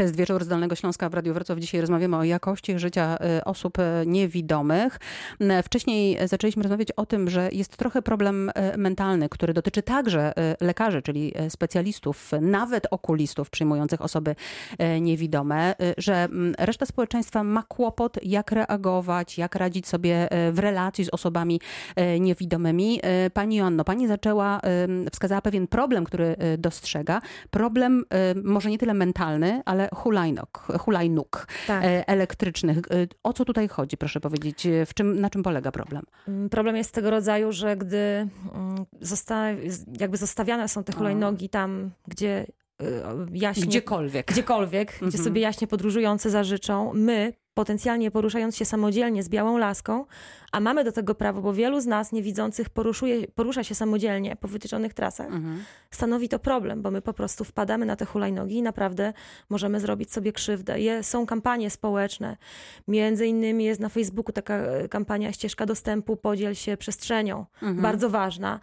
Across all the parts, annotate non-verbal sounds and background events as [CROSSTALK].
To jest wieczór z Śląska w Radiu Wrocław. Dzisiaj rozmawiamy o jakości życia y, osób y, niewidomych. Y, Wcześniej zaczęliśmy rozmawiać o tym, że jest trochę problem mentalny, który dotyczy także lekarzy, czyli specjalistów, nawet okulistów przyjmujących osoby niewidome, że reszta społeczeństwa ma kłopot, jak reagować, jak radzić sobie w relacji z osobami niewidomymi. Pani Joanno, pani zaczęła, wskazała pewien problem, który dostrzega. Problem może nie tyle mentalny, ale hulajnóg, hulajnóg Tak. e, elektrycznych. Y, O co tutaj chodzi, proszę powiedzieć? Y, W czym, na czym polega problem? Mm, Problem jest tego rodzaju, że gdy mm, zosta jakby zostawiane są te hulajnogi tam, gdzie jaśnie... Gdziekolwiek. Gdziekolwiek, gdzie Mhm. sobie jaśnie podróżujący zażyczą, my, potencjalnie poruszając się samodzielnie z białą laską, a mamy do tego prawo, bo wielu z nas niewidzących poruszuje, porusza się samodzielnie po wytyczonych trasach, Mhm. stanowi to problem, bo my po prostu wpadamy na te hulajnogi i naprawdę możemy zrobić sobie krzywdę. Je, są kampanie społeczne, między innymi jest na Facebooku taka e, kampania Ścieżka Dostępu, podziel się przestrzenią, Mhm. bardzo ważna.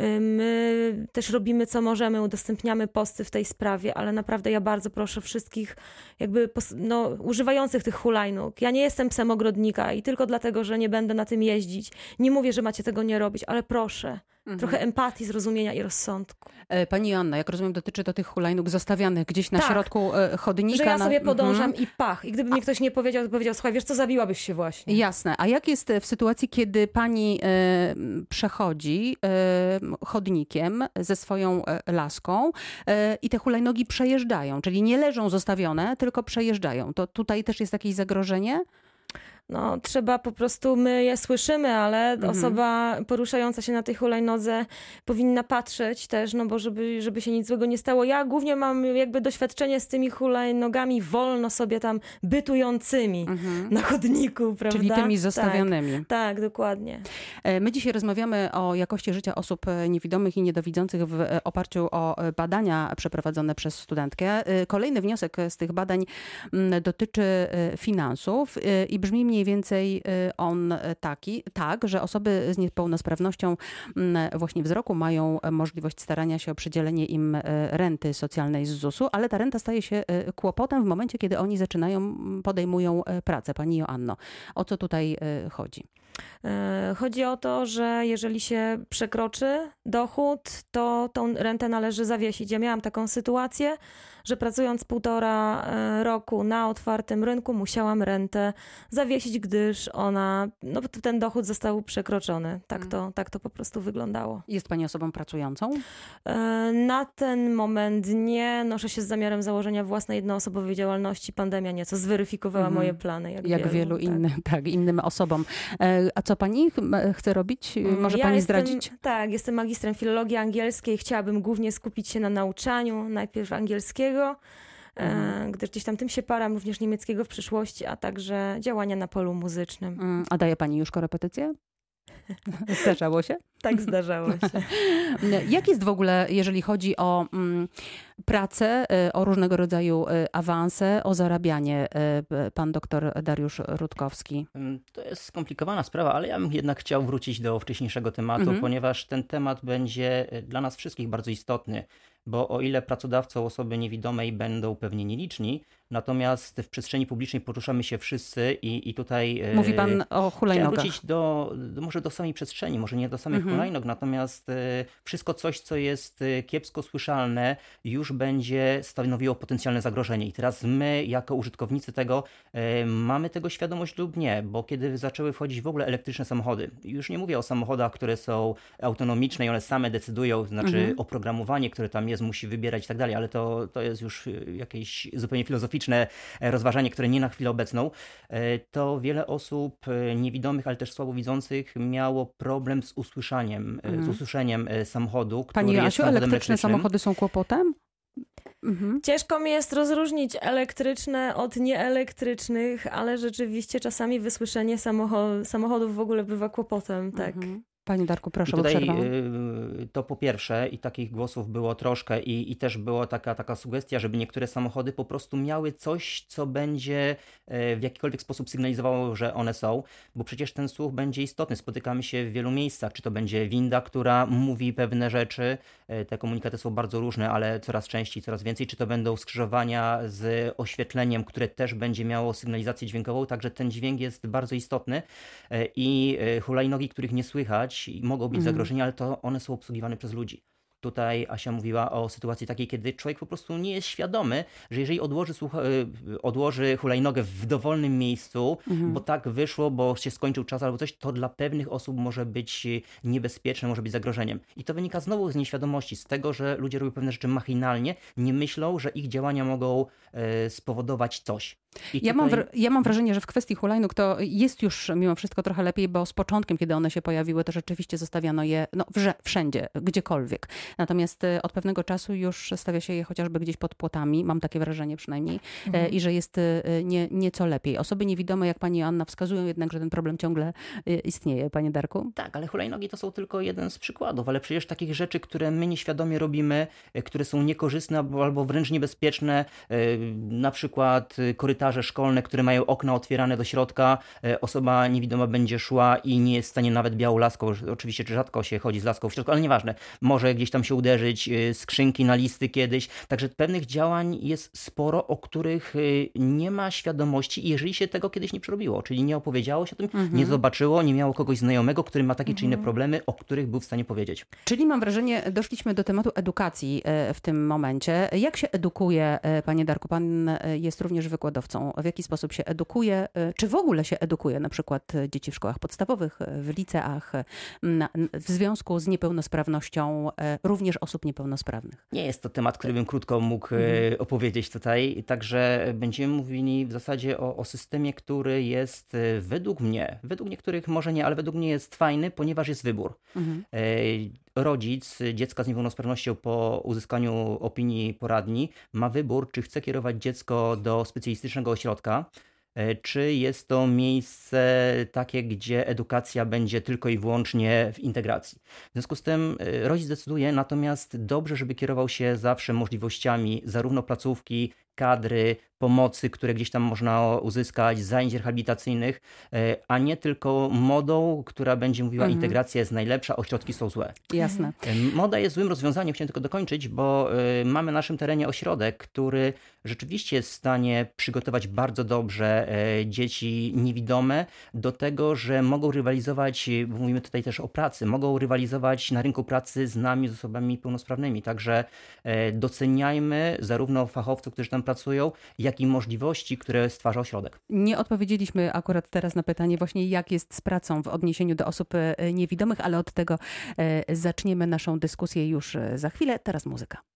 Y, My też robimy co możemy, udostępniamy posty w tej sprawie, ale naprawdę ja bardzo proszę wszystkich jakby no, używających tych hulajnóg. Ja nie jestem psem ogrodnika i tylko dlatego, że nie będę na tym jeździć. Nie mówię, że macie tego nie robić, ale proszę. Mhm. Trochę empatii, zrozumienia i rozsądku. E, Pani Joanna, jak rozumiem, dotyczy to tych hulajnóg zostawianych gdzieś na Tak. środku e, chodnika. Że ja na- sobie podążam Mhm. i pach. I gdyby mi ktoś nie powiedział, to powiedział, słuchaj, wiesz co, zabiłabyś się właśnie. Jasne. A jak jest w sytuacji, kiedy pani e, przechodzi e, chodnikiem ze swoją e, laską e, i te hulajnogi przejeżdżają, czyli nie leżą zostawione, tylko przejeżdżają. To tutaj też jest jakieś zagrożenie? No, trzeba po prostu, my je słyszymy, ale Mhm. osoba poruszająca się na tej hulajnodze powinna patrzeć też, no bo żeby, żeby się nic złego nie stało. Ja głównie mam jakby doświadczenie z tymi hulajnogami wolno sobie tam bytującymi na chodniku, prawda? Mhm. Czyli tymi Tak. zostawionymi. Tak, dokładnie. E, My dzisiaj rozmawiamy o jakości życia osób e, niewidомych i niedowidzących w e, oparciu o badania przeprowadzone przez studentkę. Kolejny wniosek z tych badań mm, dotyczy finansów i brzmi mniej więcej e, on taki, tak, że osoby z niepełnosprawnością mm, właśnie wzroku mają możliwość starania się o przydzielenie im e, renty socjalnej z ZUS-u, ale ta renta staje się e, kłopotem w momencie, kiedy oni zaczynają, podejmują e, pracę. Pani Joanno, o co tutaj e, chodzi? E, Chodzi o to, że jeżeli się przekroczy dochód, to tą rentę należy zawiesić. Ja miałam taką sytuację, że pracując półtora e, roku na otwartym rynku, musiałam rentę zawiesić, gdyż ona, no ten dochód został przekroczony. Tak to, tak to po prostu wyglądało. Jest pani osobą pracującą? E, Na ten moment nie noszę się z zamiarem założenia własnej jednoosobowej działalności. Pandemia nieco zweryfikowała Mhm. moje plany. Jak, Jak wielu tak. innym, tak, innym osobom. A co pani chce robić? Może Ja pani jestem, zdradzić? Tak, jestem magistrem filologii angielskiej. Chciałabym głównie skupić się na nauczaniu, najpierw angielskiego, Mhm. e, gdyż gdzieś tam tym się param, również niemieckiego w przyszłości, a także działania na polu muzycznym. Mm, A daje pani już korepetycje? [LAUGHS] Zdarzało się? Tak zdarzało się. [LAUGHS] Jak jest w ogóle, jeżeli chodzi o mm, pracę, y, o różnego rodzaju y, awanse, o zarabianie, y, pan doktor Dariusz Rutkowski? Mm, To jest skomplikowana sprawa, ale ja bym jednak chciał wrócić do wcześniejszego tematu, Mhm. ponieważ ten temat będzie dla nas wszystkich bardzo istotny, bo o ile pracodawcą osoby niewidomej będą pewnie nieliczni, natomiast w przestrzeni publicznej poruszamy się wszyscy i, i tutaj... y, Mówi pan o hulajnogach. wrócić do, może do samej przestrzeni, może nie do samych Mhm. hulajnog, natomiast y, wszystko coś, co jest y, kiepsko słyszalne, już będzie stanowiło potencjalne zagrożenie. I teraz my, jako użytkownicy tego, mamy tego świadomość lub nie, bo kiedy zaczęły wchodzić w ogóle elektryczne samochody, już nie mówię o samochodach, które są autonomiczne i one same decydują, znaczy Mhm. oprogramowanie, które tam jest, musi wybierać i tak dalej, ale to, to jest już y, jakieś zupełnie filozoficzne e, rozważanie, które nie na chwilę obecną, e, to wiele osób e, niewidomych, ale też słabowidzących miało problem z usłyszaniem, e, Mhm. z usłyszeniem samochodu, który Pani samochodem elektryczne elektrycznym. samochody są kłopotem? Mhm. Ciężko mi jest rozróżnić elektryczne od nieelektrycznych, ale rzeczywiście czasami wysłyszenie samocho- samochodów w ogóle bywa kłopotem, tak. Mhm. Panie Darku, proszę, I tutaj y, to po pierwsze, i takich głosów było troszkę, i, i też była taka, taka sugestia, żeby niektóre samochody po prostu miały coś, co będzie e, w jakikolwiek sposób sygnalizowało, że one są, bo przecież ten słuch będzie istotny. Spotykamy się w wielu miejscach, czy to będzie winda, która mówi pewne rzeczy, e, te komunikaty są bardzo różne, ale coraz częściej, coraz więcej, czy to będą skrzyżowania z oświetleniem, które też będzie miało sygnalizację dźwiękową, także ten dźwięk jest bardzo istotny e, i hulajnogi, których nie słychać, i mogą być mhm. zagrożenia, ale to one są obsługiwane przez ludzi. Tutaj Asia mówiła o sytuacji takiej, kiedy człowiek po prostu nie jest świadomy, że jeżeli odłoży, y, odłoży hulajnogę w dowolnym miejscu, mhm. bo tak wyszło, bo się skończył czas albo coś, to dla pewnych osób może być niebezpieczne, może być zagrożeniem. I to wynika znowu z nieświadomości, z tego, że ludzie robią pewne rzeczy machinalnie, nie myślą, że ich działania mogą e, spowodować coś. Ja, tutaj... mam ja mam wrażenie, że w kwestii hulajnóg to jest już mimo wszystko trochę lepiej, bo z początkiem, kiedy one się pojawiły, to rzeczywiście zostawiano je no, wszędzie, gdziekolwiek. Natomiast e, od pewnego czasu już stawia się je chociażby gdzieś pod płotami, mam takie wrażenie przynajmniej, e, mhm. i że jest e, nie, nieco lepiej. Osoby niewidome, jak pani Anna, wskazują jednak, że ten problem ciągle istnieje, panie Darku? Tak, ale hulajnogi to są tylko jeden z przykładów, ale przecież takich rzeczy, które my nieświadomie robimy, które są niekorzystne albo wręcz niebezpieczne, na przykład korytarze szkolne, które mają okna otwierane do środka, osoba niewidoma będzie szła i nie jest w stanie nawet białą laską, oczywiście rzadko się chodzi z laską w środku, ale nieważne, może gdzieś tam się uderzyć, y, skrzynki na listy kiedyś. Także pewnych działań jest sporo, o których y, nie ma świadomości jeżeli się tego kiedyś nie przerobiło, czyli nie opowiedziało się o tym, mhm. nie zobaczyło, nie miało kogoś znajomego, który ma takie mhm. czy inne mhm. problemy, o których był w stanie powiedzieć. Czyli mam wrażenie, doszliśmy do tematu edukacji e, w tym momencie. Jak się edukuje, panie Darku? Pan jest również wykładowcą. W jaki sposób się edukuje? Czy w ogóle się edukuje na przykład dzieci w szkołach podstawowych, w liceach, w związku z niepełnosprawnością również osób niepełnosprawnych. Nie jest to temat, który bym krótko mógł e, mhm. opowiedzieć tutaj, także będziemy mówili w zasadzie o, o systemie, który jest e, według mnie, według niektórych może nie, ale według mnie jest fajny, ponieważ jest wybór. Mhm. E, rodzic dziecka z niepełnosprawnością po uzyskaniu opinii poradni ma wybór, czy chce kierować dziecko do specjalistycznego ośrodka, czy jest to miejsce takie, gdzie edukacja będzie tylko i wyłącznie w integracji? W związku z tym e, rodzic decyduje, natomiast dobrze, żeby kierował się zawsze możliwościami zarówno placówki, kadry, pomocy, które gdzieś tam można uzyskać, zajęć rehabilitacyjnych, e, a nie tylko modą, która będzie mówiła, mhm. integracja jest najlepsza, ośrodki są złe. Jasne. E, moda jest złym rozwiązaniem, chciałem tylko dokończyć, bo e, mamy na naszym terenie ośrodek, który rzeczywiście jest w stanie przygotować bardzo dobrze dzieci niewidome do tego, że mogą rywalizować, mówimy tutaj też o pracy, mogą rywalizować na rynku pracy z nami, z osobami pełnosprawnymi. Także doceniajmy zarówno fachowców, którzy tam pracują, jak i możliwości, które stwarza ośrodek. Nie odpowiedzieliśmy akurat teraz na pytanie właśnie, jak jest z pracą w odniesieniu do osób e, niewidomych, ale od tego e, zaczniemy naszą dyskusję już e, za chwilę. Teraz muzyka.